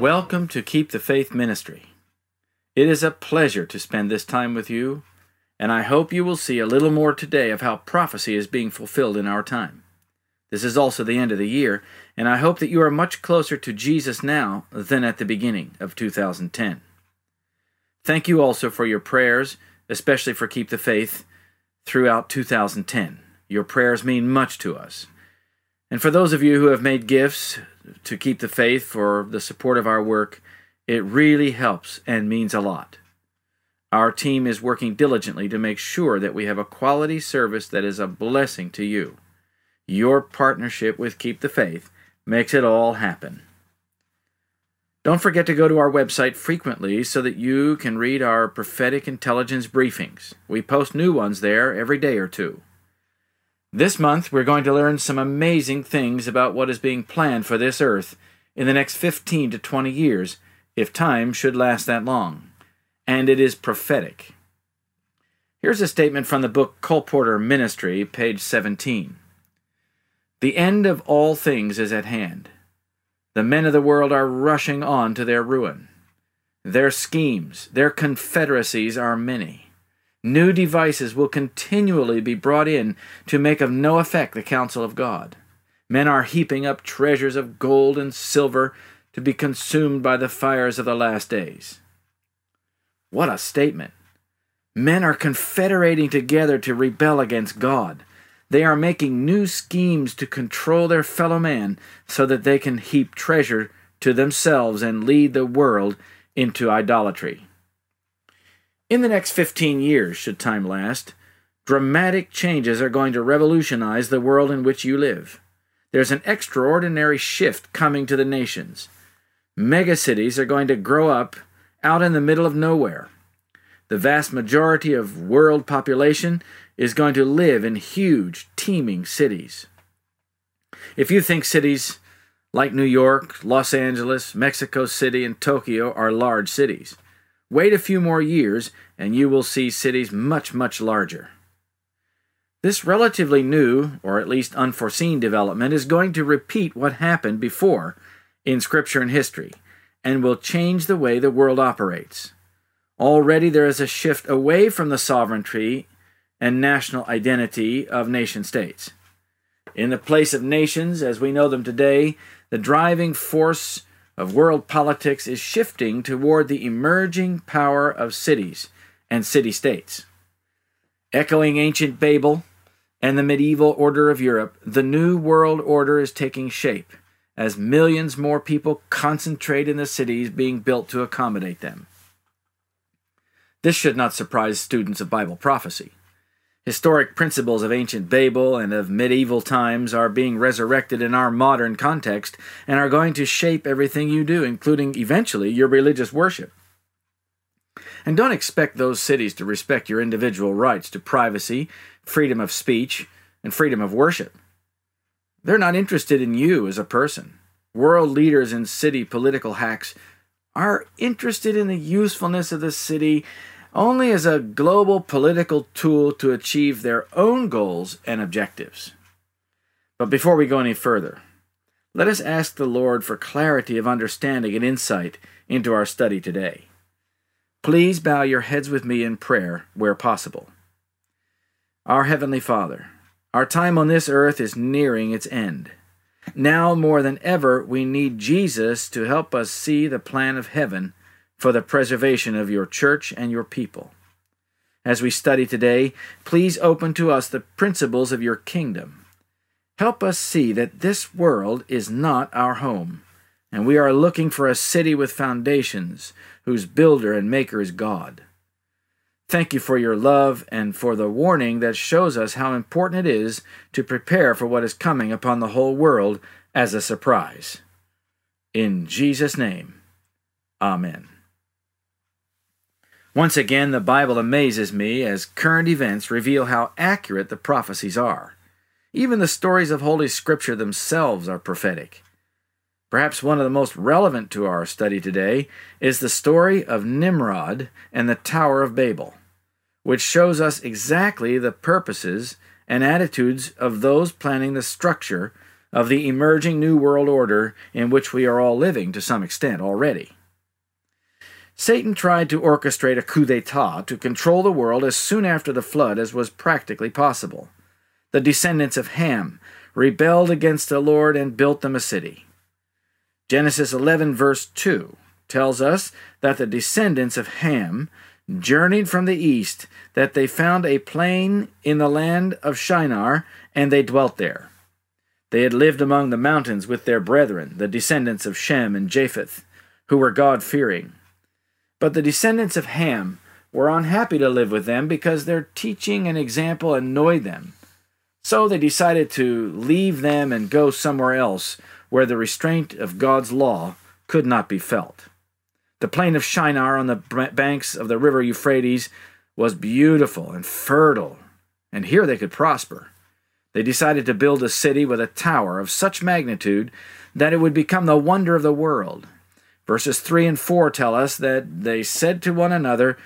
Welcome to Keep the Faith Ministry. It is a pleasure to spend this time with you, and I hope you will see a little more today of how prophecy is being fulfilled in our time. This is also the end of the year, and I hope that you are much closer to Jesus now than at the beginning of 2010. Thank you also for your prayers, especially for Keep the Faith, throughout 2010. Your prayers mean much to us. And for those of you who have made gifts to keep the faith for the support of our work, it really helps and means a lot. Our team is working diligently to make sure that we have a quality service that is a blessing to you. Your partnership with Keep the Faith makes it all happen. Don't forget to go to our website frequently so that you can read our prophetic intelligence briefings. We post new ones there every day or two. This month, we're going to learn some amazing things about what is being planned for this earth in the next 15 to 20 years, if time should last that long. And it is prophetic. Here's a statement from the book Colporteur Ministry, page 17. The end of all things is at hand. The men of the world are rushing on to their ruin. Their schemes, their confederacies are many. New devices will continually be brought in to make of no effect the counsel of God. Men are heaping up treasures of gold and silver to be consumed by the fires of the last days. What a statement! Men are confederating together to rebel against God. They are making new schemes to control their fellow man so that they can heap treasure to themselves and lead the world into idolatry. In the next 15 years, should time last, dramatic changes are going to revolutionize the world in which you live. There's an extraordinary shift coming to the nations. Megacities are going to grow up out in the middle of nowhere. The vast majority of world population is going to live in huge, teeming cities. If you think cities like New York, Los Angeles, Mexico City, and Tokyo are large cities, Wait a few more years, and you will see cities much, much larger. This relatively new, or at least unforeseen development is going to repeat what happened before in Scripture and history, and will change the way the world operates. Already there is a shift away from the sovereignty and national identity of nation states. In the place of nations, as we know them today, the driving force of world politics is shifting toward the emerging power of cities and city states. Echoing ancient Babel and the medieval order of Europe, the New World Order is taking shape as millions more people concentrate in the cities being built to accommodate them. This should not surprise students of Bible prophecy. Historic principles of ancient Babel and of medieval times are being resurrected in our modern context and are going to shape everything you do, including eventually your religious worship. And don't expect those cities to respect your individual rights to privacy, freedom of speech, and freedom of worship. They're not interested in you as a person. World leaders and city political hacks are interested in the usefulness of the city only as a global political tool to achieve their own goals and objectives. But before we go any further, let us ask the Lord for clarity of understanding and insight into our study today. Please bow your heads with me in prayer where possible. Our Heavenly Father, our time on this earth is nearing its end. Now more than ever, we need Jesus to help us see the plan of heaven for the preservation of your church and your people. As we study today, please open to us the principles of your kingdom. Help us see that this world is not our home, and we are looking for a city with foundations, whose builder and maker is God. Thank you for your love and for the warning that shows us how important it is to prepare for what is coming upon the whole world as a surprise. In Jesus' name, Amen. Once again, the Bible amazes me as current events reveal how accurate the prophecies are. Even the stories of Holy Scripture themselves are prophetic. Perhaps one of the most relevant to our study today is the story of Nimrod and the Tower of Babel, which shows us exactly the purposes and attitudes of those planning the structure of the emerging New World Order in which we are all living to some extent already. Satan tried to orchestrate a coup d'etat to control the world as soon after the flood as was practically possible. The descendants of Ham rebelled against the Lord and built them a city. Genesis 11, verse 2, tells us that the descendants of Ham journeyed from the east, that they found a plain in the land of Shinar, and they dwelt there. They had lived among the mountains with their brethren, the descendants of Shem and Japheth, who were God fearing. But the descendants of Ham were unhappy to live with them because their teaching and example annoyed them. So they decided to leave them and go somewhere else where the restraint of God's law could not be felt. The plain of Shinar on the banks of the river Euphrates was beautiful and fertile, and here they could prosper. They decided to build a city with a tower of such magnitude that it would become the wonder of the world Verses 3 and 4 tell us that they said to one another,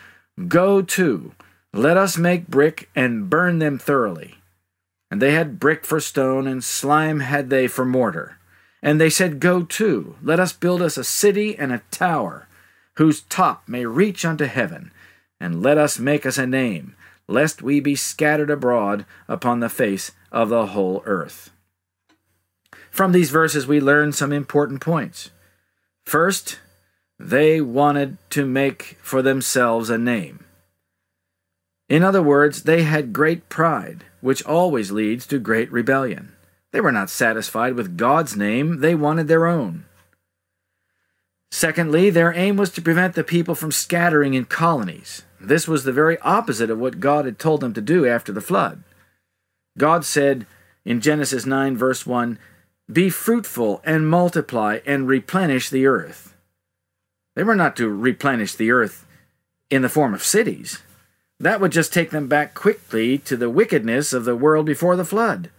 Go to, let us make brick and burn them thoroughly. And they had brick for stone, and slime had they for mortar. And they said, Go to, let us build us a city and a tower, whose top may reach unto heaven, and let us make us a name, lest we be scattered abroad upon the face of the whole earth. From these verses, we learn some important points. First, they wanted to make for themselves a name. In other words, they had great pride, which always leads to great rebellion. They were not satisfied with God's name, they wanted their own. Secondly, their aim was to prevent the people from scattering in colonies. This was the very opposite of what God had told them to do after the flood. God said in Genesis 9, verse 1, be fruitful and multiply and replenish the earth. They were not to replenish the earth in the form of cities. That would just take them back quickly to the wickedness of the world before the flood.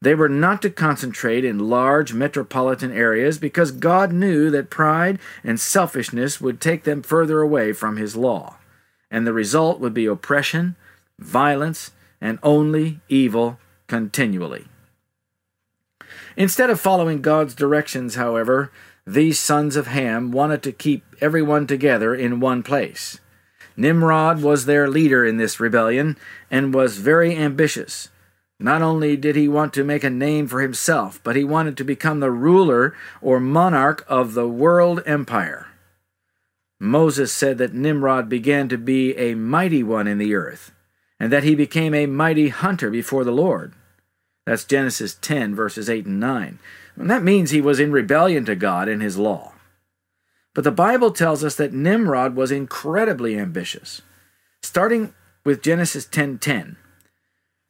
They were not to concentrate in large metropolitan areas because God knew that pride and selfishness would take them further away from His law, and the result would be oppression, violence, and only evil continually. Instead of following God's directions, however, these sons of Ham wanted to keep everyone together in one place. Nimrod was their leader in this rebellion and was very ambitious. Not only did he want to make a name for himself, but he wanted to become the ruler or monarch of the world empire. Moses said that Nimrod began to be a mighty one in the earth, and that he became a mighty hunter before the Lord. That's Genesis 10, verses 8 and 9. And that means he was in rebellion to God and his law. But the Bible tells us that Nimrod was incredibly ambitious. Starting with Genesis 10:10, 10, 10,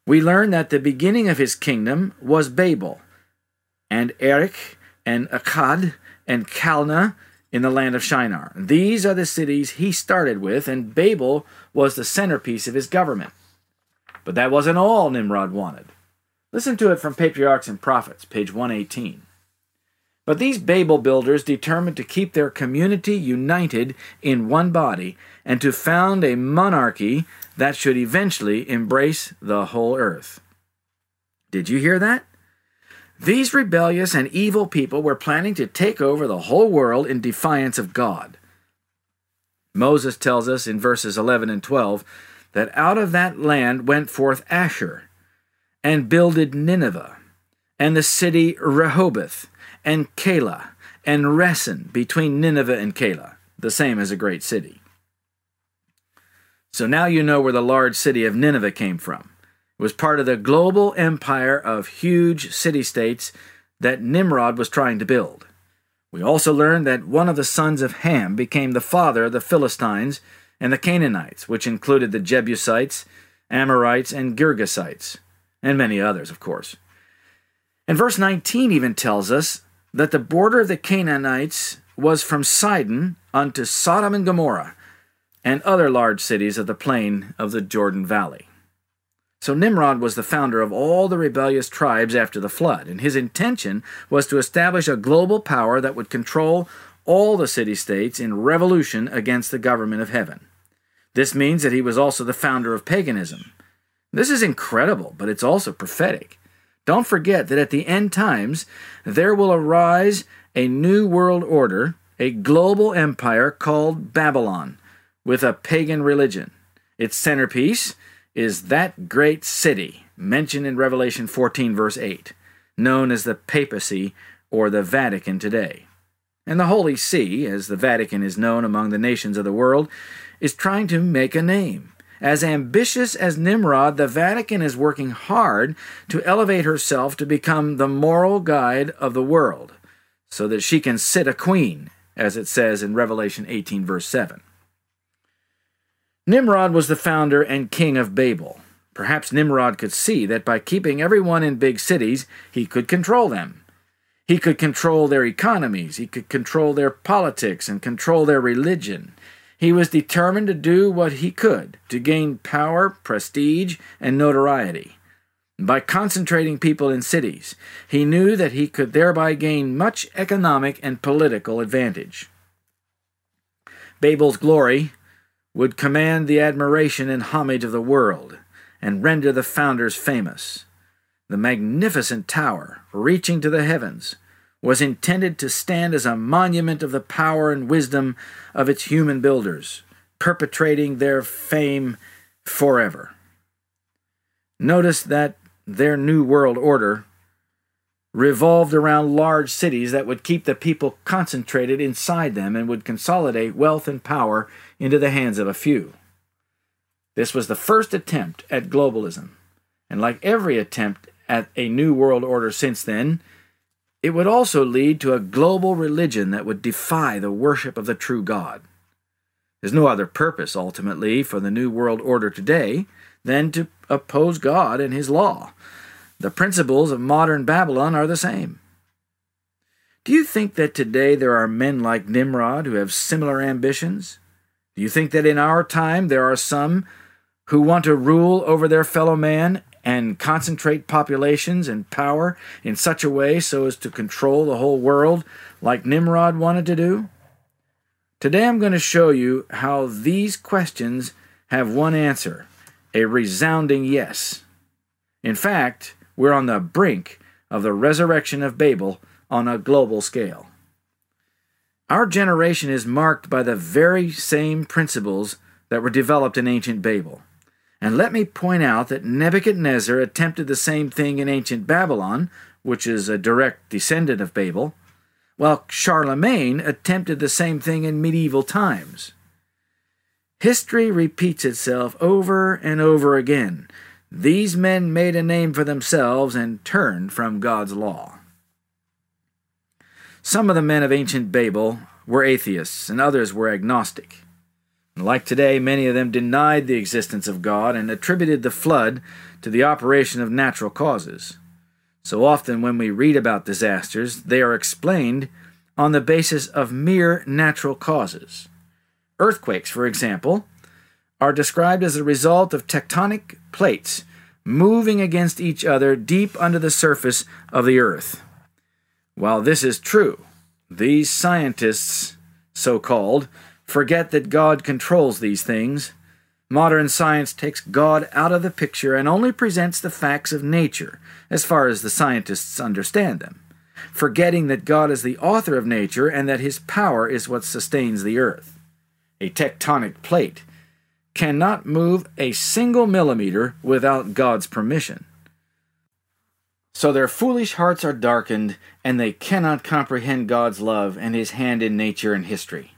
we learn that the beginning of his kingdom was Babel, and Erech, and Akkad, and Calneh in the land of Shinar. These are the cities he started with, and Babel was the centerpiece of his government. But that wasn't all Nimrod wanted. Listen to it from Patriarchs and Prophets, page 118. But these Babel builders determined to keep their community united in one body and to found a monarchy that should eventually embrace the whole earth. Did you hear that? These rebellious and evil people were planning to take over the whole world in defiance of God. Moses tells us in verses 11 and 12 that out of that land went forth Asshur and builded Nineveh, and the city Rehoboth, and Calah, and Resen between Nineveh and Calah, the same as a great city. So now you know where the large city of Nineveh came from. It was part of the global empire of huge city states that Nimrod was trying to build. We also learned that one of the sons of Ham became the father of the Philistines and the Canaanites, which included the Jebusites, Amorites, and Girgashites and many others, of course. And verse 19 even tells us that the border of the Canaanites was from Sidon unto Sodom and Gomorrah, and other large cities of the plain of the Jordan Valley. So Nimrod was the founder of all the rebellious tribes after the flood, and his intention was to establish a global power that would control all the city states in revolution against the government of heaven. This means that he was also the founder of paganism. This is incredible, but it's also prophetic. Don't forget that at the end times, there will arise a new world order, a global empire called Babylon, with a pagan religion. Its centerpiece is that great city mentioned in Revelation 14, verse 8, known as the papacy or the Vatican today. And the Holy See, as the Vatican is known among the nations of the world, is trying to make a name. As ambitious as Nimrod, the Vatican is working hard to elevate herself to become the moral guide of the world, so that she can sit a queen, as it says in Revelation 18, verse 7. Nimrod was the founder and king of Babel. Perhaps Nimrod could see that by keeping everyone in big cities, he could control them. He could control their economies, he could control their politics, and control their religion. He was determined to do what he could to gain power, prestige, and notoriety. By concentrating people in cities, he knew that he could thereby gain much economic and political advantage. Babel's glory would command the admiration and homage of the world and render the founders famous. The magnificent tower, reaching to the heavens, was intended to stand as a monument of the power and wisdom of its human builders, perpetrating their fame forever. Notice that their new world order revolved around large cities that would keep the people concentrated inside them and would consolidate wealth and power into the hands of a few. This was the first attempt at globalism, and like every attempt at a new world order since then, it would also lead to a global religion that would defy the worship of the true God. There's no other purpose, ultimately, for the New World Order today than to oppose God and His law the principles of modern Babylon are the same. Do you think that today there are men like Nimrod who have similar ambitions? Do you think that in our time there are some who want to rule over their fellow man and concentrate populations and power in such a way so as to control the whole world like Nimrod wanted to do? Today I'm going to show you how these questions have one answer a resounding yes. In fact, we're on the brink of the resurrection of Babel on a global scale. Our generation is marked by the very same principles that were developed in ancient Babel. And let me point out that Nebuchadnezzar attempted the same thing in ancient Babylon, which is a direct descendant of Babel, while Charlemagne attempted the same thing in medieval times. History repeats itself over and over again, these men made a name for themselves and turned from God's law. Some of the men of ancient Babel were atheists, and others were agnostic. Like today, many of them denied the existence of God and attributed the flood to the operation of natural causes. So often, when we read about disasters, they are explained on the basis of mere natural causes. Earthquakes, for example, are described as a result of tectonic plates moving against each other deep under the surface of the earth. While this is true, these scientists, so called, forget that God controls these things. Modern science takes God out of the picture and only presents the facts of nature, as far as the scientists understand them, forgetting that God is the author of nature and that his power is what sustains the earth. A tectonic plate cannot move a single millimeter without God's permission. So their foolish hearts are darkened, and they cannot comprehend God's love and His hand in nature and history.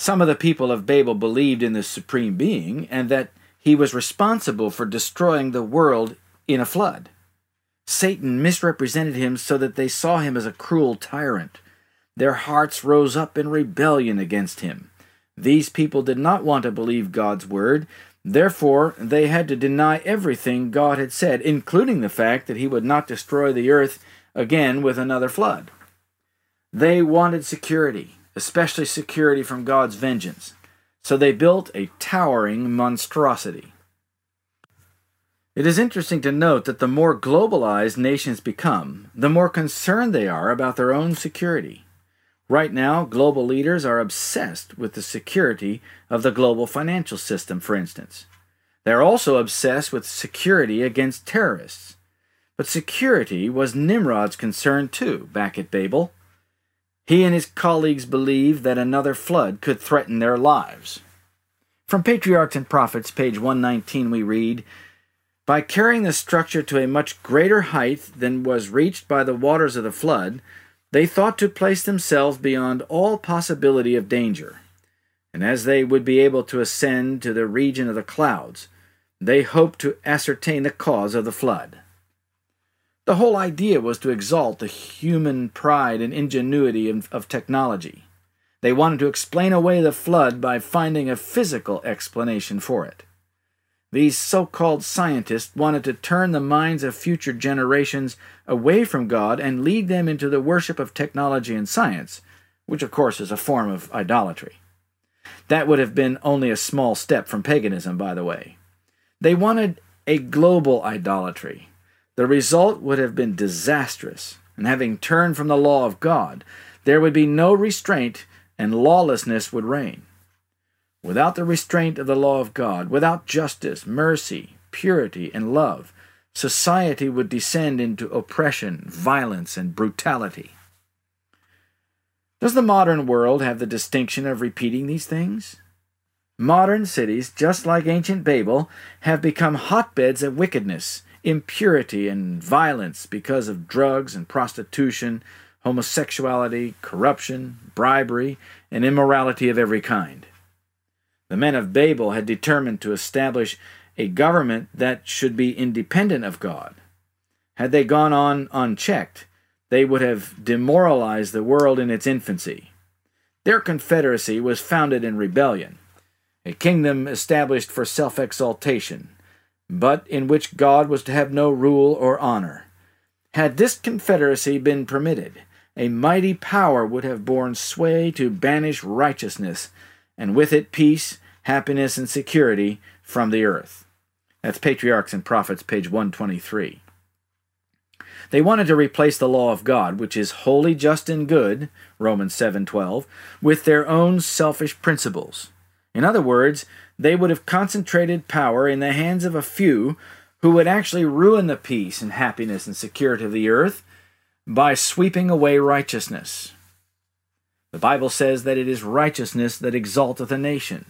Some of the people of Babel believed in the Supreme Being and that He was responsible for destroying the world in a flood. Satan misrepresented Him so that they saw Him as a cruel tyrant. Their hearts rose up in rebellion against Him. These people did not want to believe God's word. Therefore, they had to deny everything God had said, including the fact that He would not destroy the earth again with another flood. They wanted security, especially security from God's vengeance, so they built a towering monstrosity. It is interesting to note that the more globalized nations become, the more concerned they are about their own security. Right now, global leaders are obsessed with the security of the global financial system, for instance. They're also obsessed with security against terrorists. But security was Nimrod's concern too, back at Babel. He and his colleagues believed that another flood could threaten their lives. From Patriarchs and Prophets, page 119, we read By carrying the structure to a much greater height than was reached by the waters of the flood, they thought to place themselves beyond all possibility of danger. And as they would be able to ascend to the region of the clouds, they hoped to ascertain the cause of the flood. The whole idea was to exalt the human pride and ingenuity of, of, technology. They wanted to explain away the flood by finding a physical explanation for it. These so called scientists wanted to turn the minds of future generations away from God and lead them into the worship of technology and science, which of course is a form of idolatry. That would have been only a small step from paganism, by the way. They wanted a global idolatry. The result would have been disastrous, and having turned from the law of God, there would be no restraint and lawlessness would reign. Without the restraint of the law of God, without justice, mercy, purity, and love, society would descend into oppression, violence, and brutality. Does the modern world have the distinction of repeating these things? Modern cities, just like ancient Babel, have become hotbeds of wickedness, impurity, and violence because of drugs and prostitution, homosexuality, corruption, bribery, and immorality of every kind. The men of Babel had determined to establish a government that should be independent of God. Had they gone on unchecked, they would have demoralized the world in its infancy. Their confederacy was founded in rebellion, a kingdom established for self exaltation, but in which God was to have no rule or honor. Had this confederacy been permitted, a mighty power would have borne sway to banish righteousness and with it peace, happiness, and security from the earth. That's Patriarchs and Prophets, page 123. They wanted to replace the law of God, which is holy, just, and good, Romans 7:12, with their own selfish principles. In other words, they would have concentrated power in the hands of a few who would actually ruin the peace and happiness and security of the earth by sweeping away righteousness. The Bible says that it is righteousness that exalteth a nation.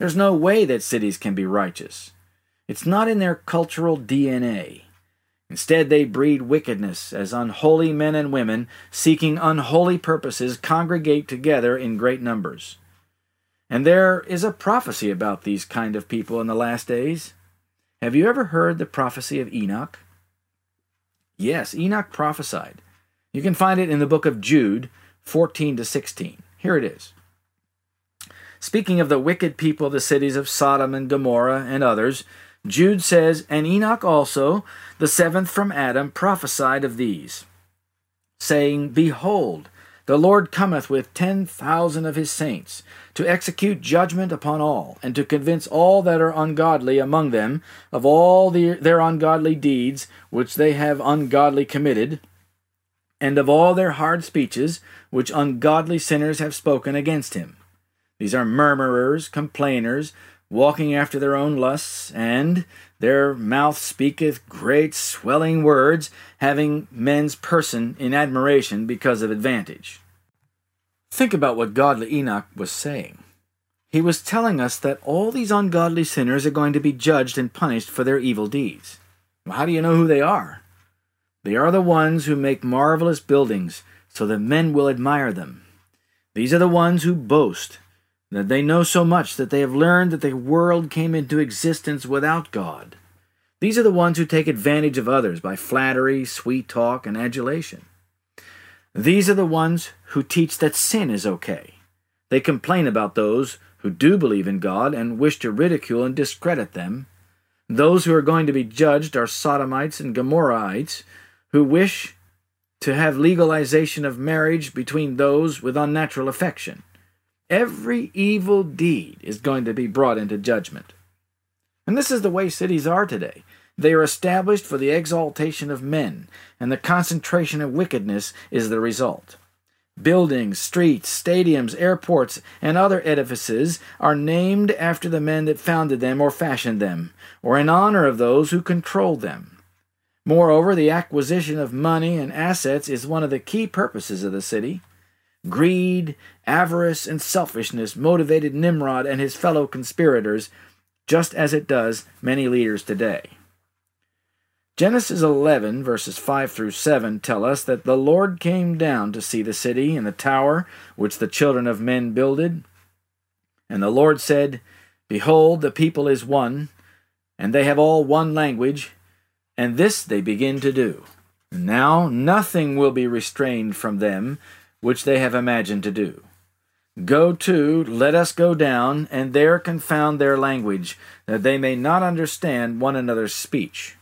There's no way that cities can be righteous. It's not in their cultural DNA. Instead, they breed wickedness as unholy men and women seeking unholy purposes congregate together in great numbers. And there is a prophecy about these kind of people in the last days. Have you ever heard the prophecy of Enoch? Yes, Enoch prophesied. You can find it in the book of Jude, 14 to 16. Here it is. Speaking of the wicked people of the cities of Sodom and Gomorrah and others, Jude says, And Enoch also, the seventh from Adam, prophesied of these, saying, Behold, the Lord cometh with ten thousand of his saints, to execute judgment upon all, and to convince all that are ungodly among them of all the, their ungodly deeds which they have ungodly committed and of all their hard speeches which ungodly sinners have spoken against him. These are murmurers, complainers, walking after their own lusts, and their mouth speaketh great swelling words, having men's person in admiration because of advantage. Think about what godly Enoch was saying. He was telling us that all these ungodly sinners are going to be judged and punished for their evil deeds. Well, how do you know who they are? They are the ones who make marvelous buildings, so that men will admire them. These are the ones who boast that they know so much that they have learned that the world came into existence without God. These are the ones who take advantage of others by flattery, sweet talk, and adulation. These are the ones who teach that sin is okay. They complain about those who do believe in God and wish to ridicule and discredit them. Those who are going to be judged are Sodomites and Gomorrahites who wish to have legalization of marriage between those with unnatural affection. Every evil deed is going to be brought into judgment. And this is the way cities are today. They are established for the exaltation of men, and the concentration of wickedness is the result. Buildings, streets, stadiums, airports, and other edifices are named after the men that founded them or fashioned them, or in honor of those who controlled them. Moreover, the acquisition of money and assets is one of the key purposes of the city. Greed, avarice, and selfishness motivated Nimrod and his fellow conspirators, just as it does many leaders today. Genesis 11, verses 5 through 7, tell us that the Lord came down to see the city and the tower which the children of men builded. And the Lord said, Behold, the people is one, and they have all one language, and this they begin to do. Now nothing will be restrained from them which they have imagined to do. Go to, let us go down, and there confound their language, that they may not understand one another's speech.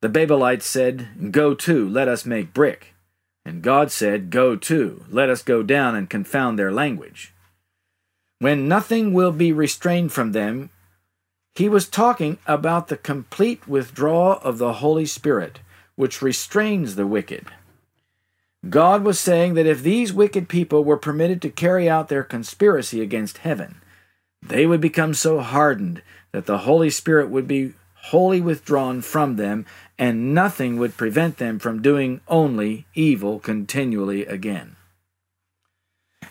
The Babelites said, Go to, let us make brick. And God said, Go to, let us go down and confound their language. When nothing will be restrained from them, he was talking about the complete withdrawal of the Holy Spirit, which restrains the wicked. God was saying that if these wicked people were permitted to carry out their conspiracy against heaven, they would become so hardened that the Holy Spirit would be wholly withdrawn from them, and nothing would prevent them from doing only evil continually again.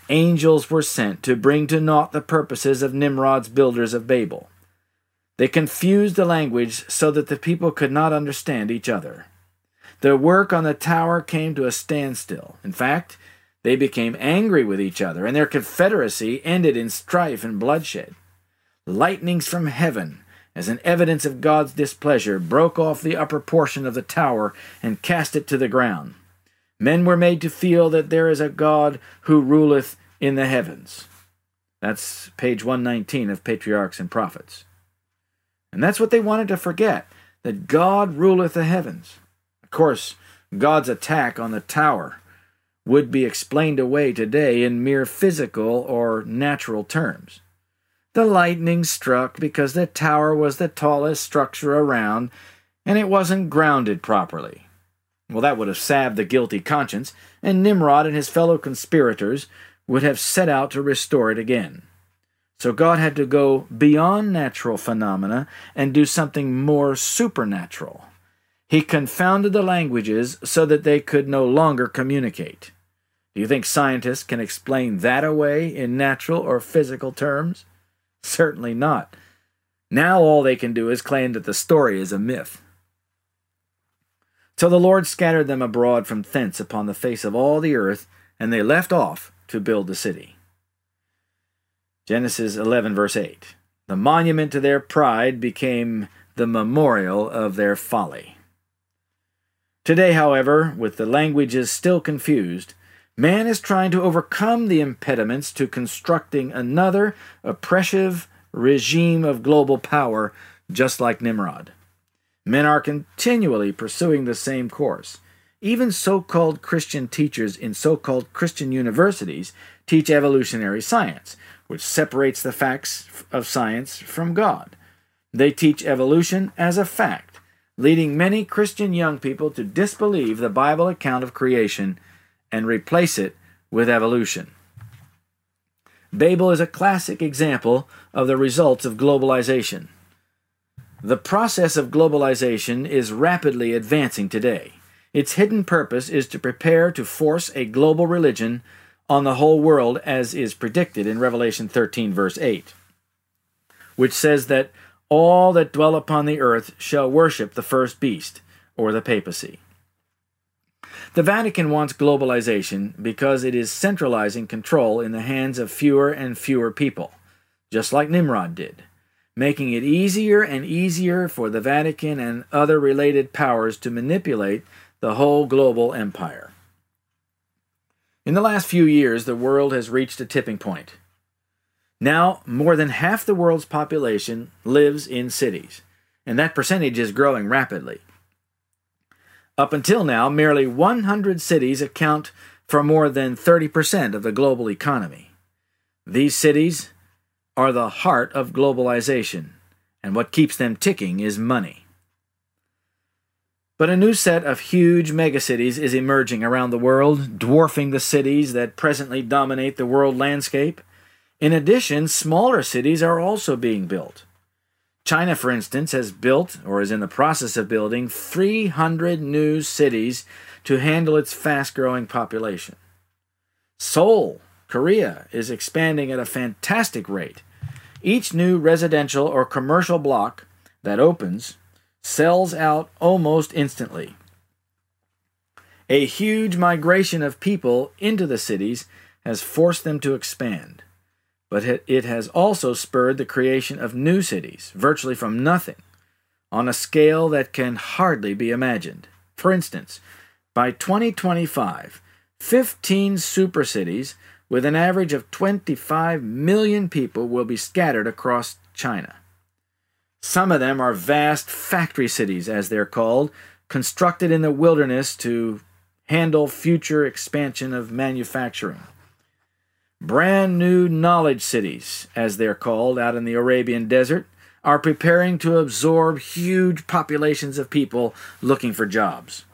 Angels were sent to bring to naught the purposes of Nimrod's builders of Babel. They confused the language so that the people could not understand each other. Their work on the tower came to a standstill. In fact, they became angry with each other, and their confederacy ended in strife and bloodshed. Lightnings from heaven as an evidence of God's displeasure, broke off the upper portion of the tower and cast it to the ground. Men were made to feel that there is a God who ruleth in the heavens. That's page 119 of Patriarchs and Prophets. And that's what they wanted to forget that God ruleth the heavens. Of course, God's attack on the tower would be explained away today in mere physical or natural terms. The lightning struck because the tower was the tallest structure around and it wasn't grounded properly. Well, that would have salved the guilty conscience, and Nimrod and his fellow conspirators would have set out to restore it again. So God had to go beyond natural phenomena and do something more supernatural. He confounded the languages so that they could no longer communicate. Do you think scientists can explain that away in natural or physical terms? Certainly not. Now all they can do is claim that the story is a myth. So the Lord scattered them abroad from thence upon the face of all the earth, and they left off to build the city. Genesis 11, verse 8. The monument to their pride became the memorial of their folly. Today, however, with the languages still confused, Man is trying to overcome the impediments to constructing another oppressive regime of global power, just like Nimrod. Men are continually pursuing the same course. Even so called Christian teachers in so called Christian universities teach evolutionary science, which separates the facts of science from God. They teach evolution as a fact, leading many Christian young people to disbelieve the Bible account of creation and replace it with evolution. Babel is a classic example of the results of globalization. The process of globalization is rapidly advancing today. Its hidden purpose is to prepare to force a global religion on the whole world, as is predicted in Revelation 13, verse 8, which says that all that dwell upon the earth shall worship the first beast, or the papacy. The Vatican wants globalization because it is centralizing control in the hands of fewer and fewer people, just like Nimrod did, making it easier and easier for the Vatican and other related powers to manipulate the whole global empire. In the last few years, the world has reached a tipping point. Now, more than half the world's population lives in cities, and that percentage is growing rapidly. Up until now, merely 100 cities account for more than 30% of the global economy. These cities are the heart of globalization, and what keeps them ticking is money. But a new set of huge megacities is emerging around the world, dwarfing the cities that presently dominate the world landscape. In addition, smaller cities are also being built. China, for instance, has built or is in the process of building 300 new cities to handle its fast growing population. Seoul, Korea, is expanding at a fantastic rate. Each new residential or commercial block that opens sells out almost instantly. A huge migration of people into the cities has forced them to expand, but it has also spurred the creation of new cities, virtually from nothing, on a scale that can hardly be imagined. For instance, by 2025, 15 supercities with an average of 25 million people will be scattered across China. Some of them are vast factory cities, as they're called, constructed in the wilderness to handle future expansion of manufacturing. Brand new knowledge cities, as they're called out in the Arabian desert, are preparing to absorb huge populations of people looking for jobs.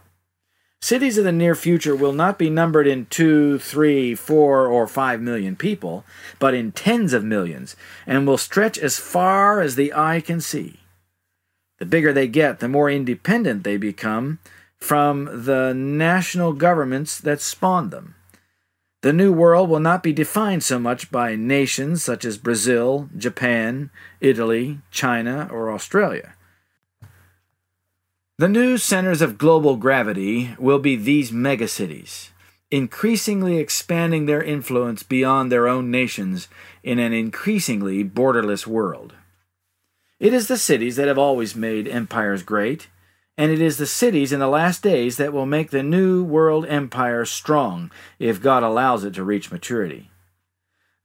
Cities of the near future will not be numbered in two, three, four, or five million people, but in tens of millions, and will stretch as far as the eye can see. The bigger they get, the more independent they become from the national governments that spawned them. The New World will not be defined so much by nations such as Brazil, Japan, Italy, China, or Australia. The new centers of global gravity will be these megacities, increasingly expanding their influence beyond their own nations in an increasingly borderless world. It is the cities that have always made empires great, and it is the cities in the last days that will make the new world empire strong if God allows it to reach maturity.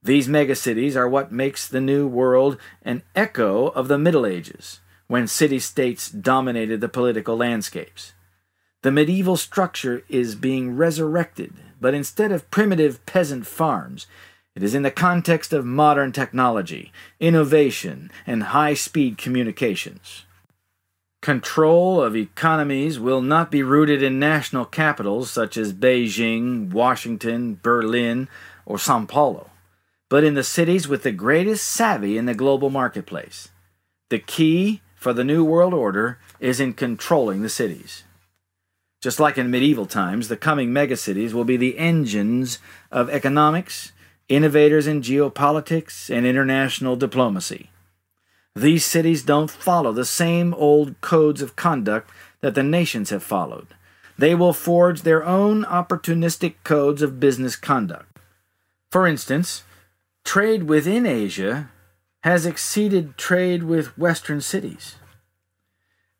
These megacities are what makes the new world an echo of the Middle Ages when city states dominated the political landscapes. The medieval structure is being resurrected, but instead of primitive peasant farms, it is in the context of modern technology, innovation, and high speed communications. Control of economies will not be rooted in national capitals such as Beijing, Washington, Berlin, or Sao Paulo, but in the cities with the greatest savvy in the global marketplace. The key for the New World Order is in controlling the cities. Just like in medieval times, the coming megacities will be the engines of economics, innovators in geopolitics, and international diplomacy. These cities don't follow the same old codes of conduct that the nations have followed. They will forge their own opportunistic codes of business conduct. For instance, trade within Asia has exceeded trade with Western cities.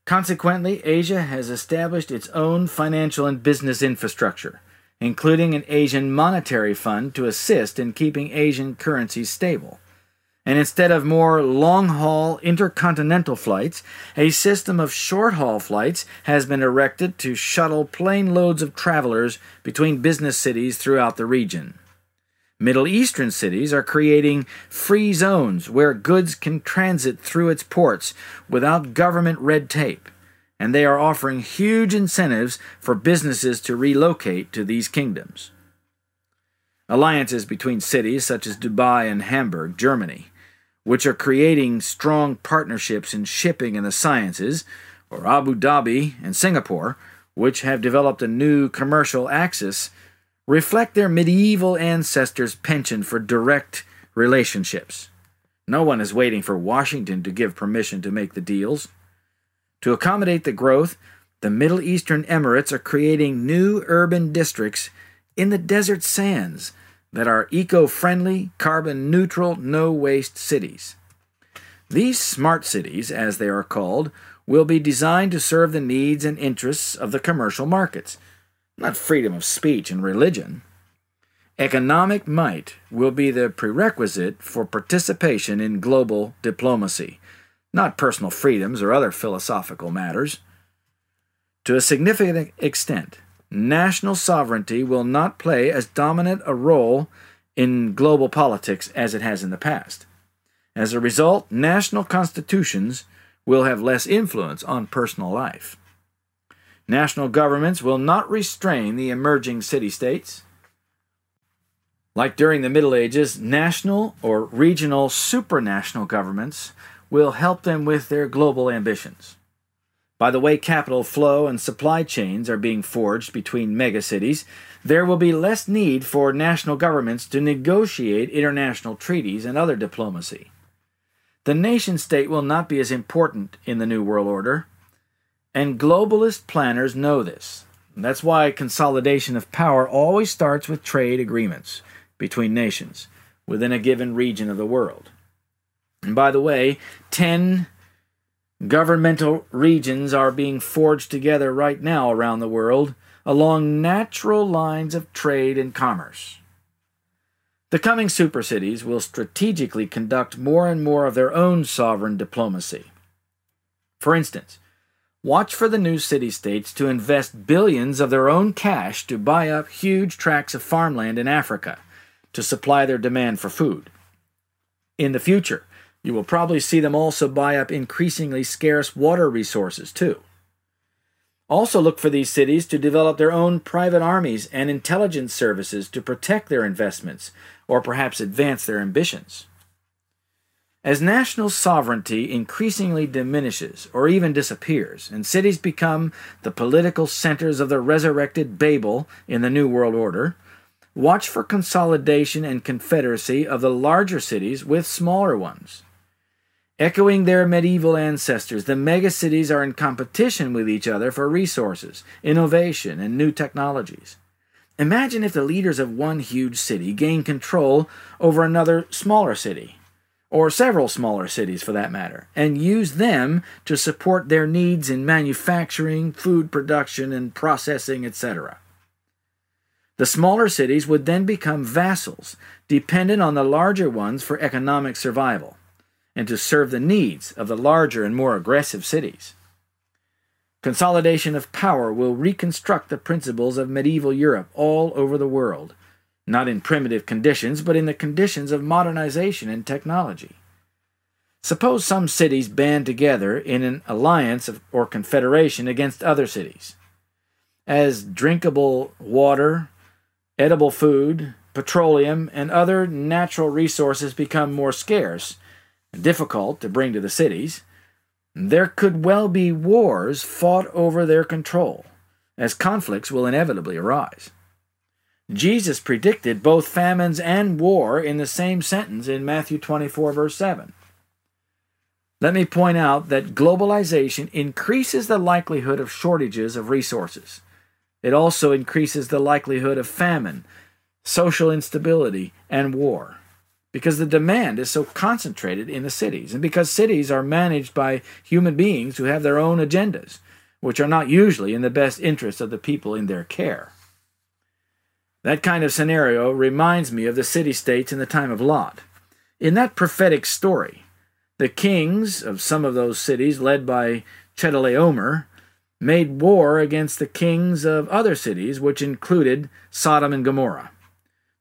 Consequently, Asia has established its own financial and business infrastructure, including an Asian monetary fund to assist in keeping Asian currencies stable. And instead of more long haul intercontinental flights, a system of short haul flights has been erected to shuttle plane loads of travelers between business cities throughout the region. Middle Eastern cities are creating free zones where goods can transit through its ports without government red tape, and they are offering huge incentives for businesses to relocate to these kingdoms. Alliances between cities such as Dubai and Hamburg, Germany, which are creating strong partnerships in shipping and the sciences, or Abu Dhabi and Singapore, which have developed a new commercial axis reflect their medieval ancestors' penchant for direct relationships. No one is waiting for Washington to give permission to make the deals. To accommodate the growth, the Middle Eastern Emirates are creating new urban districts in the desert sands that are eco friendly, carbon neutral, no waste cities. These smart cities, as they are called, will be designed to serve the needs and interests of the commercial markets not freedom of speech and religion. Economic might will be the prerequisite for participation in global diplomacy, not personal freedoms or other philosophical matters. To a significant extent, national sovereignty will not play as dominant a role in global politics as it has in the past. As a result, national constitutions will have less influence on personal life. National governments will not restrain the emerging city states. Like during the Middle Ages, national or regional supranational governments will help them with their global ambitions. By the way capital flow and supply chains are being forged between megacities, there will be less need for national governments to negotiate international treaties and other diplomacy. The nation state will not be as important in the New World Order, and globalist planners know this. That's why consolidation of power always starts with trade agreements between nations within a given region of the world. And by the way, 10 governmental regions are being forged together right now around the world along natural lines of trade and commerce. The coming supercities will strategically conduct more and more of their own sovereign diplomacy. For instance, watch for the new city states to invest billions of their own cash to buy up huge tracts of farmland in Africa to supply their demand for food. In the future, you will probably see them also buy up increasingly scarce water resources, too. Also, look for these cities to develop their own private armies and intelligence services to protect their investments or perhaps advance their ambitions. As national sovereignty increasingly diminishes or even disappears, and cities become the political centers of the resurrected Babel in the New World Order, watch for consolidation and confederacy of the larger cities with smaller ones. Echoing their medieval ancestors, the megacities are in competition with each other for resources, innovation, and new technologies. Imagine if the leaders of one huge city gain control over another smaller city, or several smaller cities for that matter, and use them to support their needs in manufacturing, food production, and processing, etc. The smaller cities would then become vassals, dependent on the larger ones for economic survival and to serve the needs of the larger and more aggressive cities. Consolidation of power will reconstruct the principles of medieval Europe all over the world, not in primitive conditions, but in the conditions of modernization and technology. Suppose some cities band together in an alliance or confederation against other cities. As drinkable water, edible food, petroleum, and other natural resources become more scarce, difficult to bring to the cities, there could well be wars fought over their control, as conflicts will inevitably arise. Jesus predicted both famines and war in the same sentence in Matthew 24, verse 7. Let me point out that globalization increases the likelihood of shortages of resources. It also increases the likelihood of famine, social instability, and war because the demand is so concentrated in the cities, and because cities are managed by human beings who have their own agendas, which are not usually in the best interest of the people in their care. That kind of scenario reminds me of the city states in the time of Lot. In that prophetic story, the kings of some of those cities, led by Chedorlaomer, made war against the kings of other cities, which included Sodom and Gomorrah.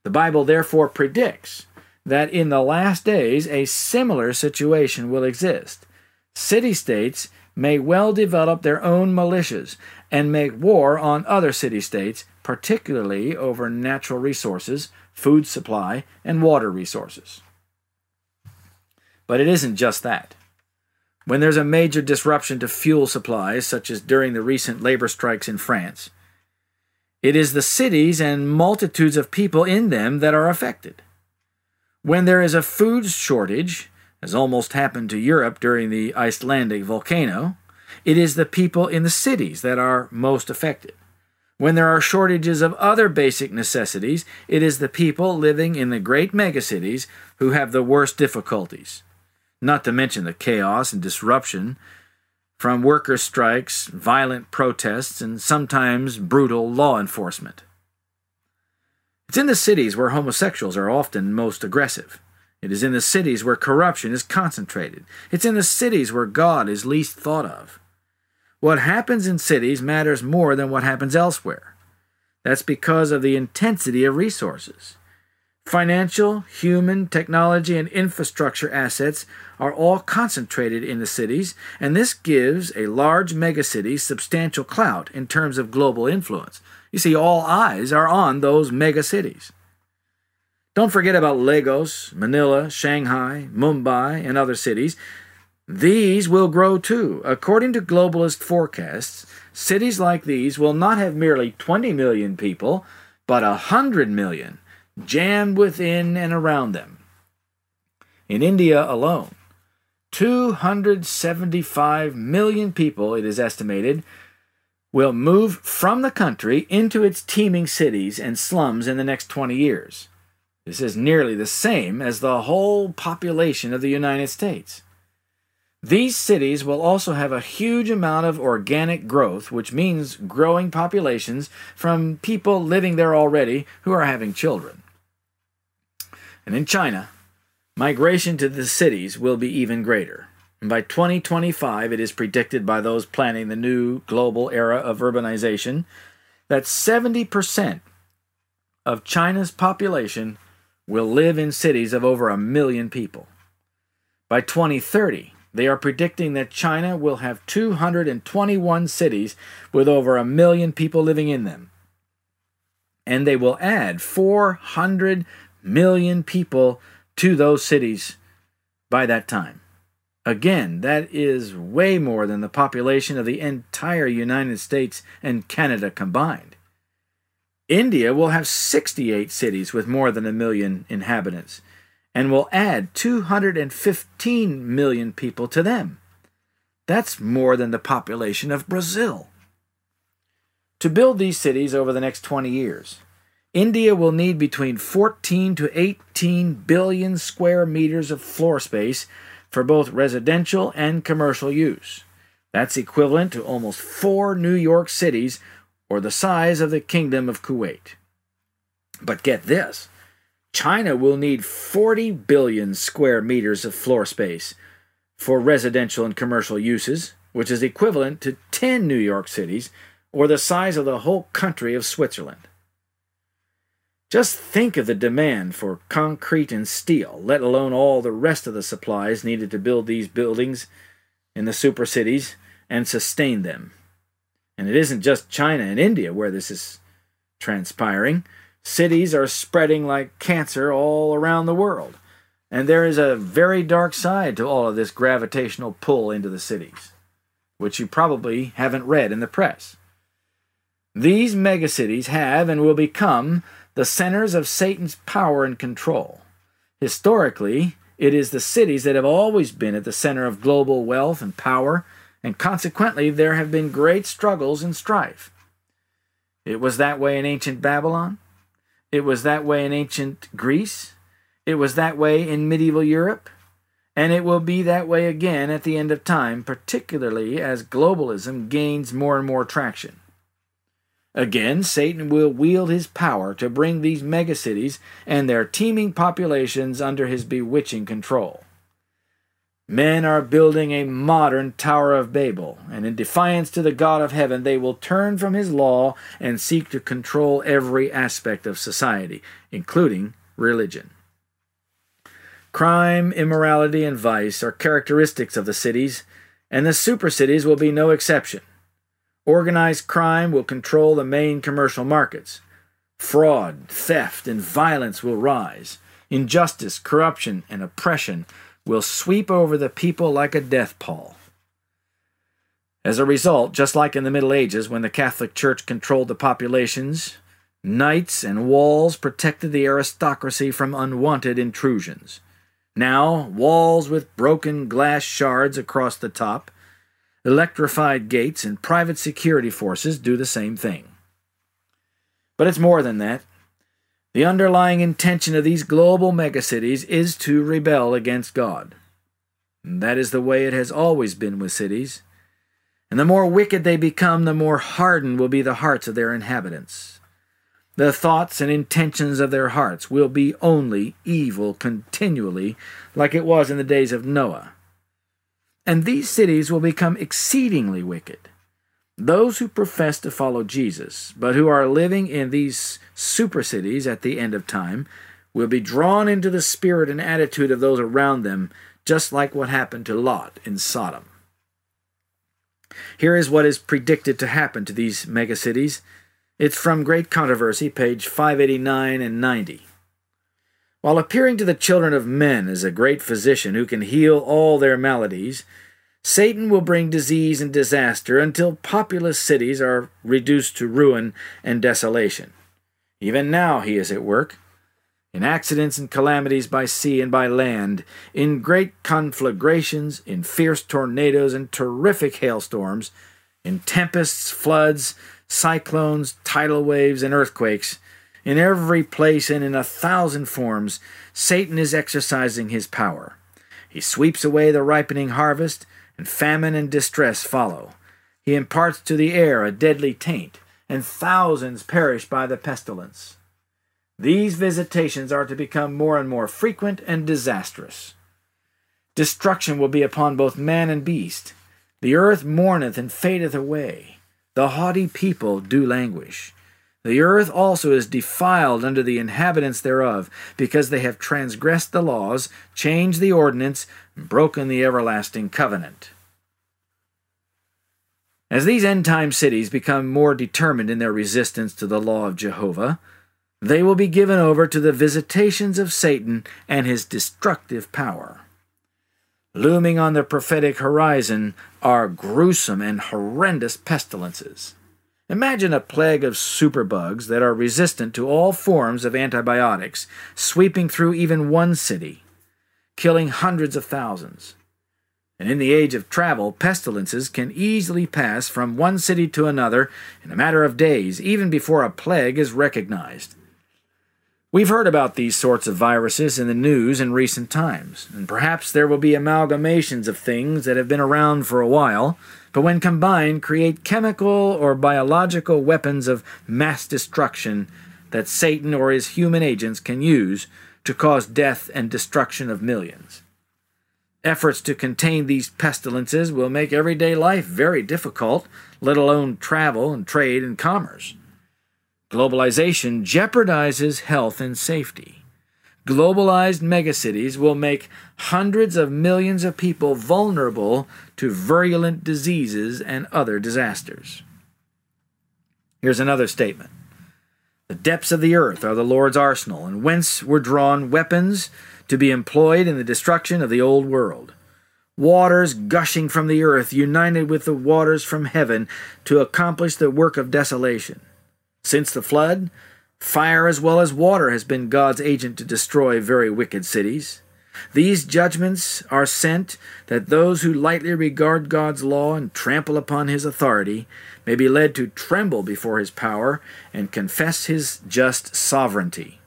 The Bible therefore predicts that in the last days a similar situation will exist. City states may well develop their own militias and make war on other city states, particularly over natural resources, food supply, and water resources. But it isn't just that. When there's a major disruption to fuel supplies, such as during the recent labor strikes in France, it is the cities and multitudes of people in them that are affected. When there is a food shortage, as almost happened to Europe during the Icelandic volcano, it is the people in the cities that are most affected. When there are shortages of other basic necessities, it is the people living in the great megacities who have the worst difficulties. Not to mention the chaos and disruption from worker strikes, violent protests, and sometimes brutal law enforcement. It's in the cities where homosexuals are often most aggressive. It is in the cities where corruption is concentrated. It's in the cities where God is least thought of. What happens in cities matters more than what happens elsewhere. That's because of the intensity of resources. Financial, human, technology, and infrastructure assets are all concentrated in the cities, and this gives a large megacity substantial clout in terms of global influence. You see, all eyes are on those mega cities. Don't forget about Lagos, Manila, Shanghai, Mumbai, and other cities. These will grow too. According to globalist forecasts, cities like these will not have merely 20 million people, but 100 million jammed within and around them. In India alone, 275 million people, it is estimated, will move from the country into its teeming cities and slums in the next 20 years. This is nearly the same as the whole population of the United States. These cities will also have a huge amount of organic growth, which means growing populations from people living there already who are having children. And in China, migration to the cities will be even greater. And by 2025, it is predicted by those planning the new global era of urbanization that 70% of China's population will live in cities of over a million people. By 2030, they are predicting that China will have 221 cities with over a million people living in them. And they will add 400 million people to those cities by that time. Again, that is way more than the population of the entire United States and Canada combined. India will have 68 cities with more than a million inhabitants and will add 215 million people to them. That's more than the population of Brazil. To build these cities over the next 20 years, India will need between 14 to 18 billion square meters of floor space for both residential and commercial use. That's equivalent to almost four New York cities or the size of the Kingdom of Kuwait. But get this China will need 40 billion square meters of floor space for residential and commercial uses, which is equivalent to 10 New York cities or the size of the whole country of Switzerland. Just think of the demand for concrete and steel, let alone all the rest of the supplies needed to build these buildings in the super cities and sustain them. And it isn't just China and India where this is transpiring. Cities are spreading like cancer all around the world. And there is a very dark side to all of this gravitational pull into the cities, which you probably haven't read in the press. These megacities have and will become the centers of Satan's power and control. Historically, it is the cities that have always been at the center of global wealth and power and consequently there have been great struggles and strife. It was that way in ancient Babylon. It was that way in ancient Greece. It was that way in medieval Europe. And it will be that way again at the end of time, particularly as globalism gains more and more traction. Again, Satan will wield his power to bring these megacities and their teeming populations under his bewitching control. Men are building a modern Tower of Babel, and in defiance to the God of heaven, they will turn from his law and seek to control every aspect of society, including religion. Crime, immorality, and vice are characteristics of the cities, and the super cities will be no exception. Organized crime will control the main commercial markets. Fraud, theft, and violence will rise. Injustice, corruption, and oppression will sweep over the people like a death pall. As a result, just like in the Middle Ages when the Catholic Church controlled the populations, knights and walls protected the aristocracy from unwanted intrusions. Now, walls with broken glass shards across the top, electrified gates, and private security forces do the same thing. But it's more than that. The underlying intention of these global megacities is to rebel against God. And that is the way it has always been with cities. And the more wicked they become, the more hardened will be the hearts of their inhabitants. The thoughts and intentions of their hearts will be only evil continually, like it was in the days of Noah. And these cities will become exceedingly wicked. Those who profess to follow Jesus, but who are living in these super cities at the end of time, will be drawn into the spirit and attitude of those around them, just like what happened to Lot in Sodom. Here is what is predicted to happen to these megacities. It's from Great Controversy, page 589 and 90. While appearing to the children of men as a great physician who can heal all their maladies, Satan will bring disease and disaster until populous cities are reduced to ruin and desolation. Even now he is at work. In accidents and calamities by sea and by land, in great conflagrations, in fierce tornadoes and terrific hailstorms, in tempests, floods, cyclones, tidal waves, and earthquakes, in every place and in a thousand forms, Satan is exercising his power. He sweeps away the ripening harvest and famine and distress follow. He imparts to the air a deadly taint, and thousands perish by the pestilence. These visitations are to become more and more frequent and disastrous. Destruction will be upon both man and beast. The earth mourneth and fadeth away. The haughty people do languish. The earth also is defiled under the inhabitants thereof, because they have transgressed the laws, changed the ordinance, and broken the everlasting covenant. As these end time cities become more determined in their resistance to the law of Jehovah, they will be given over to the visitations of Satan and his destructive power. Looming on the prophetic horizon are gruesome and horrendous pestilences. Imagine a plague of superbugs that are resistant to all forms of antibiotics sweeping through even one city, killing hundreds of thousands. And in the age of travel, pestilences can easily pass from one city to another in a matter of days, even before a plague is recognized. We've heard about these sorts of viruses in the news in recent times, and perhaps there will be amalgamations of things that have been around for a while but when combined, create chemical or biological weapons of mass destruction that Satan or his human agents can use to cause death and destruction of millions. Efforts to contain these pestilences will make everyday life very difficult, let alone travel and trade and commerce. Globalization jeopardizes health and safety globalized megacities will make hundreds of millions of people vulnerable to virulent diseases and other disasters. Here's another statement The depths of the earth are the Lord's arsenal, and whence were drawn weapons to be employed in the destruction of the old world. Waters gushing from the earth united with the waters from heaven to accomplish the work of desolation. Since the flood, Fire as well as water has been God's agent to destroy very wicked cities. These judgments are sent that those who lightly regard God's law and trample upon his authority may be led to tremble before his power and confess his just sovereignty.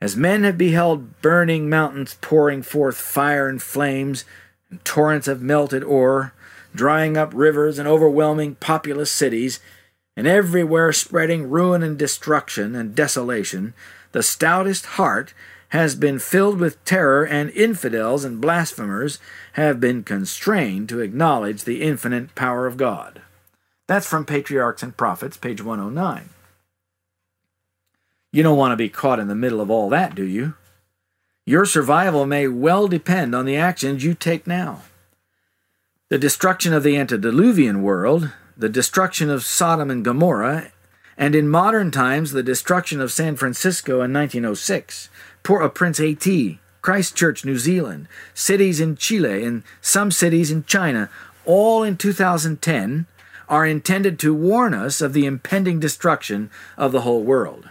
As men have beheld burning mountains pouring forth fire and flames, and torrents of melted ore, drying up rivers and overwhelming populous cities, and everywhere spreading ruin and destruction and desolation, the stoutest heart has been filled with terror, and infidels and blasphemers have been constrained to acknowledge the infinite power of God. That's from Patriarchs and Prophets, page 109. You don't want to be caught in the middle of all that, do you? Your survival may well depend on the actions you take now. The destruction of the antediluvian world the destruction of Sodom and Gomorrah, and in modern times, the destruction of San Francisco in 1906, Port au Prince, Haiti, Christchurch, New Zealand, cities in Chile, and some cities in China, all in 2010, are intended to warn us of the impending destruction of the whole world.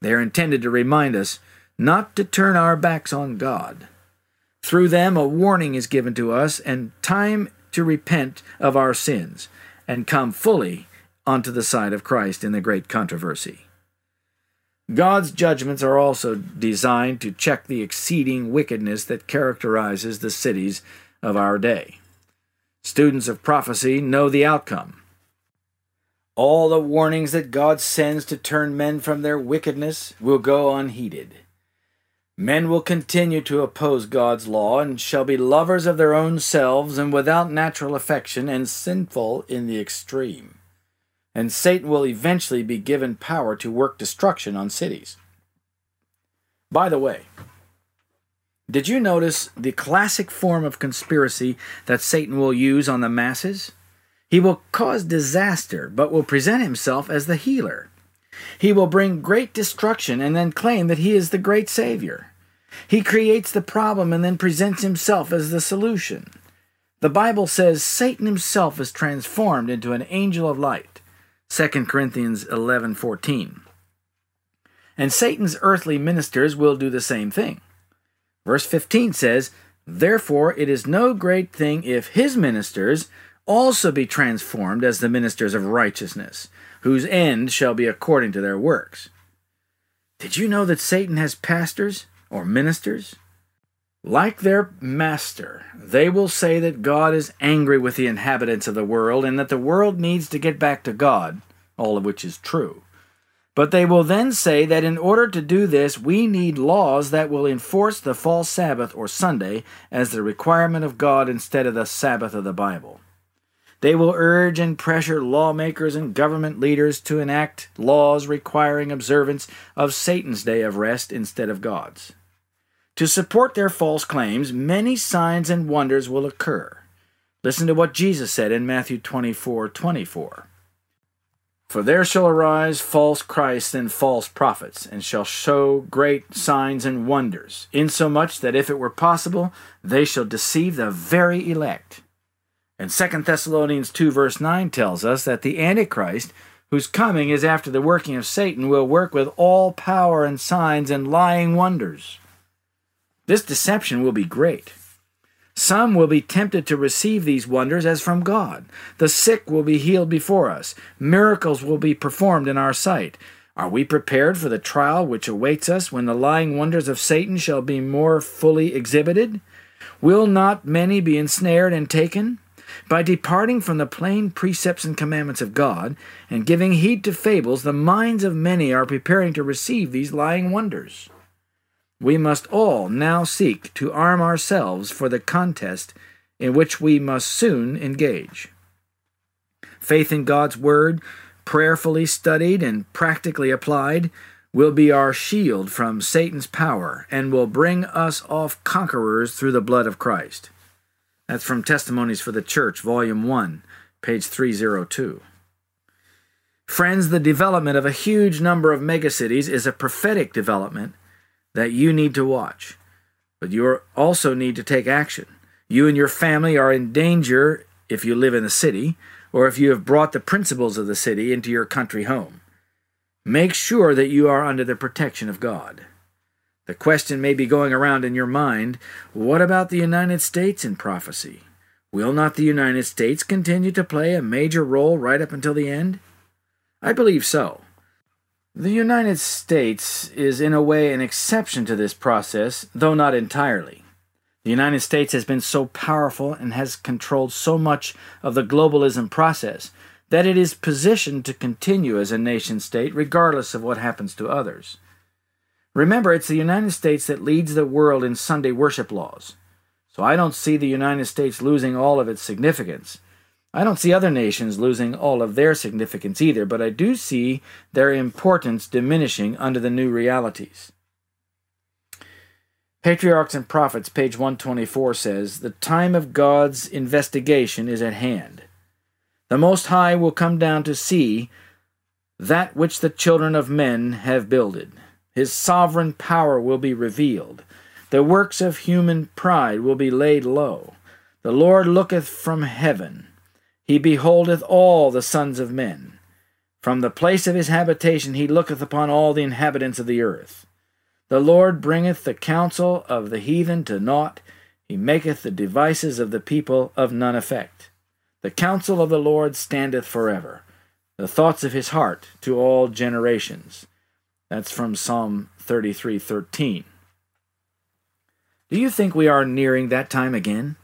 They are intended to remind us not to turn our backs on God. Through them, a warning is given to us and time to repent of our sins and come fully onto the side of Christ in the great controversy. God's judgments are also designed to check the exceeding wickedness that characterizes the cities of our day. Students of prophecy know the outcome. All the warnings that God sends to turn men from their wickedness will go unheeded. Men will continue to oppose God's law and shall be lovers of their own selves and without natural affection and sinful in the extreme. And Satan will eventually be given power to work destruction on cities. By the way, did you notice the classic form of conspiracy that Satan will use on the masses? He will cause disaster, but will present himself as the healer. He will bring great destruction and then claim that he is the great Savior. He creates the problem and then presents himself as the solution. The Bible says Satan himself is transformed into an angel of light. 2 Corinthians 11:14. And Satan's earthly ministers will do the same thing. Verse 15 says, Therefore it is no great thing if his ministers also be transformed as the ministers of righteousness, whose end shall be according to their works. Did you know that Satan has pastors or ministers? Like their master, they will say that God is angry with the inhabitants of the world and that the world needs to get back to God, all of which is true. But they will then say that in order to do this, we need laws that will enforce the false Sabbath or Sunday as the requirement of God instead of the Sabbath of the Bible. They will urge and pressure lawmakers and government leaders to enact laws requiring observance of Satan's day of rest instead of God's. To support their false claims, many signs and wonders will occur. Listen to what Jesus said in Matthew 24 24. For there shall arise false Christs and false prophets, and shall show great signs and wonders, insomuch that if it were possible, they shall deceive the very elect. And 2 Thessalonians 2 verse 9 tells us that the Antichrist, whose coming is after the working of Satan, will work with all power and signs and lying wonders. This deception will be great. Some will be tempted to receive these wonders as from God. The sick will be healed before us. Miracles will be performed in our sight. Are we prepared for the trial which awaits us when the lying wonders of Satan shall be more fully exhibited? Will not many be ensnared and taken? By departing from the plain precepts and commandments of God, and giving heed to fables, the minds of many are preparing to receive these lying wonders. We must all now seek to arm ourselves for the contest in which we must soon engage. Faith in God's Word, prayerfully studied and practically applied, will be our shield from Satan's power and will bring us off conquerors through the blood of Christ. That's from Testimonies for the Church, Volume 1, page 302. Friends, the development of a huge number of megacities is a prophetic development that you need to watch. But you also need to take action. You and your family are in danger if you live in the city, or if you have brought the principles of the city into your country home. Make sure that you are under the protection of God. The question may be going around in your mind what about the United States in prophecy? Will not the United States continue to play a major role right up until the end? I believe so. The United States is in a way an exception to this process, though not entirely. The United States has been so powerful and has controlled so much of the globalism process that it is positioned to continue as a nation state regardless of what happens to others. Remember, it's the United States that leads the world in Sunday worship laws. So I don't see the United States losing all of its significance. I don't see other nations losing all of their significance either, but I do see their importance diminishing under the new realities. Patriarchs and Prophets, page 124 says, The time of God's investigation is at hand. The Most High will come down to see that which the children of men have builded. His sovereign power will be revealed. The works of human pride will be laid low. The Lord looketh from heaven. He beholdeth all the sons of men. From the place of his habitation he looketh upon all the inhabitants of the earth. The Lord bringeth the counsel of the heathen to naught. He maketh the devices of the people of none effect. The counsel of the Lord standeth forever, the thoughts of his heart to all generations. That's from Psalm 33:13. Do you think we are nearing that time again?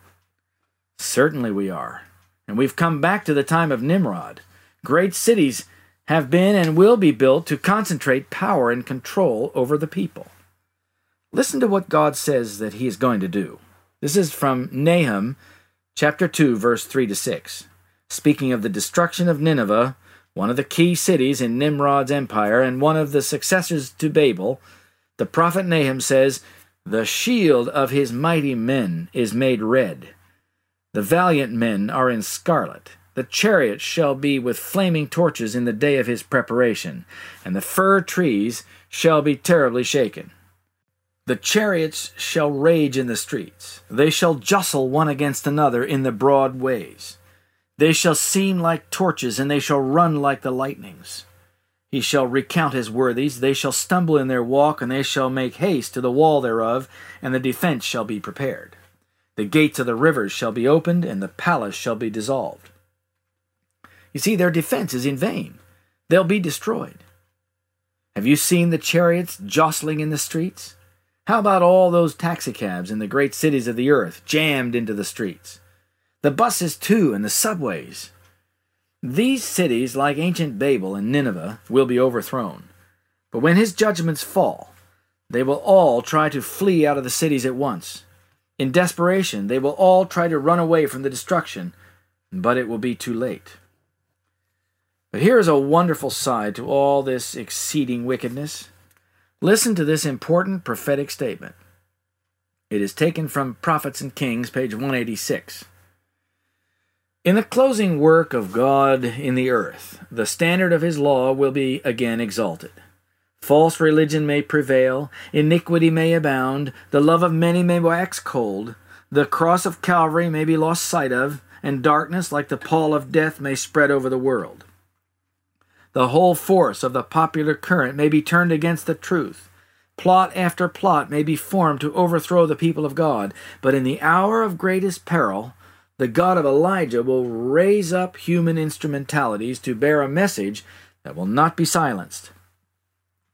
Certainly we are. And we've come back to the time of Nimrod. Great cities have been and will be built to concentrate power and control over the people. Listen to what God says that he is going to do. This is from Nahum chapter 2 verse 3 to 6. Speaking of the destruction of Nineveh, one of the key cities in Nimrod's empire and one of the successors to Babel, the prophet Nahum says, "The shield of his mighty men is made red. The valiant men are in scarlet." The chariots shall be with flaming torches in the day of his preparation, and the fir trees shall be terribly shaken. The chariots shall rage in the streets. They shall jostle one against another in the broad ways. They shall seem like torches, and they shall run like the lightnings. He shall recount his worthies. They shall stumble in their walk, and they shall make haste to the wall thereof, and the defense shall be prepared. The gates of the rivers shall be opened, and the palace shall be dissolved. You see, their defense is in vain. They'll be destroyed. Have you seen the chariots jostling in the streets? How about all those taxicabs in the great cities of the earth jammed into the streets? The buses, too, and the subways. These cities, like ancient Babel and Nineveh, will be overthrown. But when his judgments fall, they will all try to flee out of the cities at once. In desperation, they will all try to run away from the destruction, but it will be too late. But here is a wonderful side to all this exceeding wickedness. Listen to this important prophetic statement. It is taken from Prophets and Kings, page 186. In the closing work of God in the earth, the standard of his law will be again exalted. False religion may prevail, iniquity may abound, the love of many may wax cold, the cross of Calvary may be lost sight of, and darkness, like the pall of death, may spread over the world. The whole force of the popular current may be turned against the truth. Plot after plot may be formed to overthrow the people of God, but in the hour of greatest peril, the God of Elijah will raise up human instrumentalities to bear a message that will not be silenced.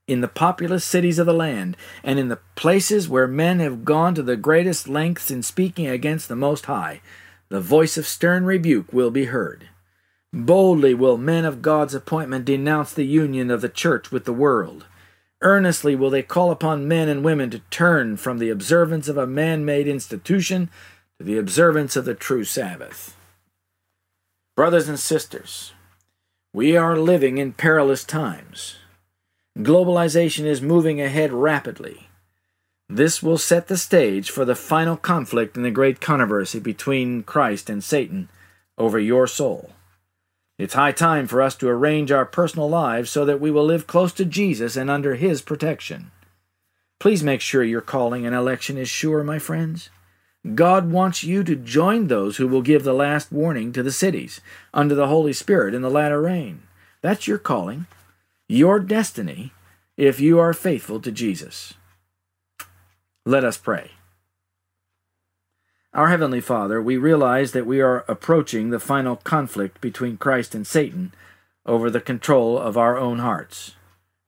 In the populous cities of the land, and in the places where men have gone to the greatest lengths in speaking against the Most High, the voice of stern rebuke will be heard. Boldly will men of God's appointment denounce the union of the church with the world. Earnestly will they call upon men and women to turn from the observance of a man made institution to the observance of the true Sabbath. Brothers and sisters, we are living in perilous times. Globalization is moving ahead rapidly. This will set the stage for the final conflict in the great controversy between Christ and Satan over your soul. It's high time for us to arrange our personal lives so that we will live close to Jesus and under His protection. Please make sure your calling and election is sure, my friends. God wants you to join those who will give the last warning to the cities under the Holy Spirit in the latter rain. That's your calling, your destiny, if you are faithful to Jesus. Let us pray. Our Heavenly Father, we realize that we are approaching the final conflict between Christ and Satan over the control of our own hearts.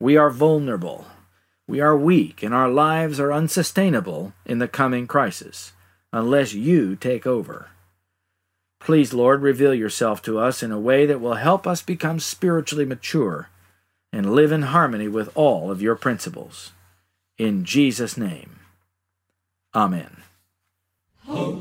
We are vulnerable. We are weak, and our lives are unsustainable in the coming crisis, unless you take over. Please, Lord, reveal yourself to us in a way that will help us become spiritually mature and live in harmony with all of your principles. In Jesus' name, Amen. Oh, How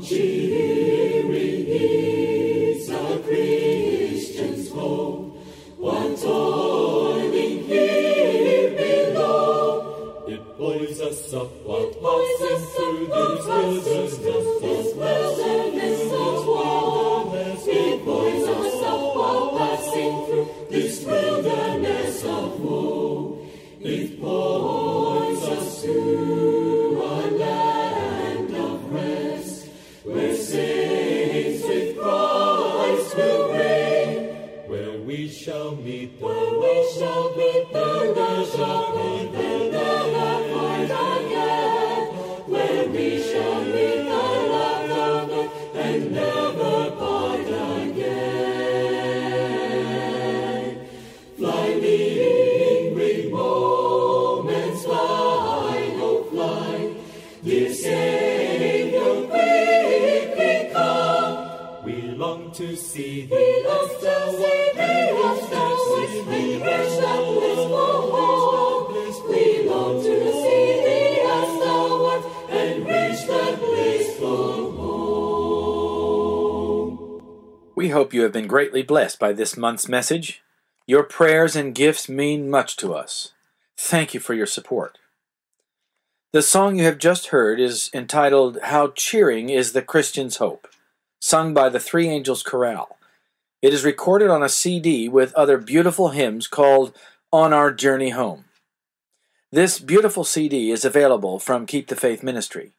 greatly blessed by this month's message. Your prayers and gifts mean much to us. Thank you for your support. The song you have just heard is entitled How Cheering is the Christian's Hope, sung by the Three Angels Chorale. It is recorded on a CD with other beautiful hymns called On Our Journey Home. This beautiful CD is available from Keep the Faith Ministry.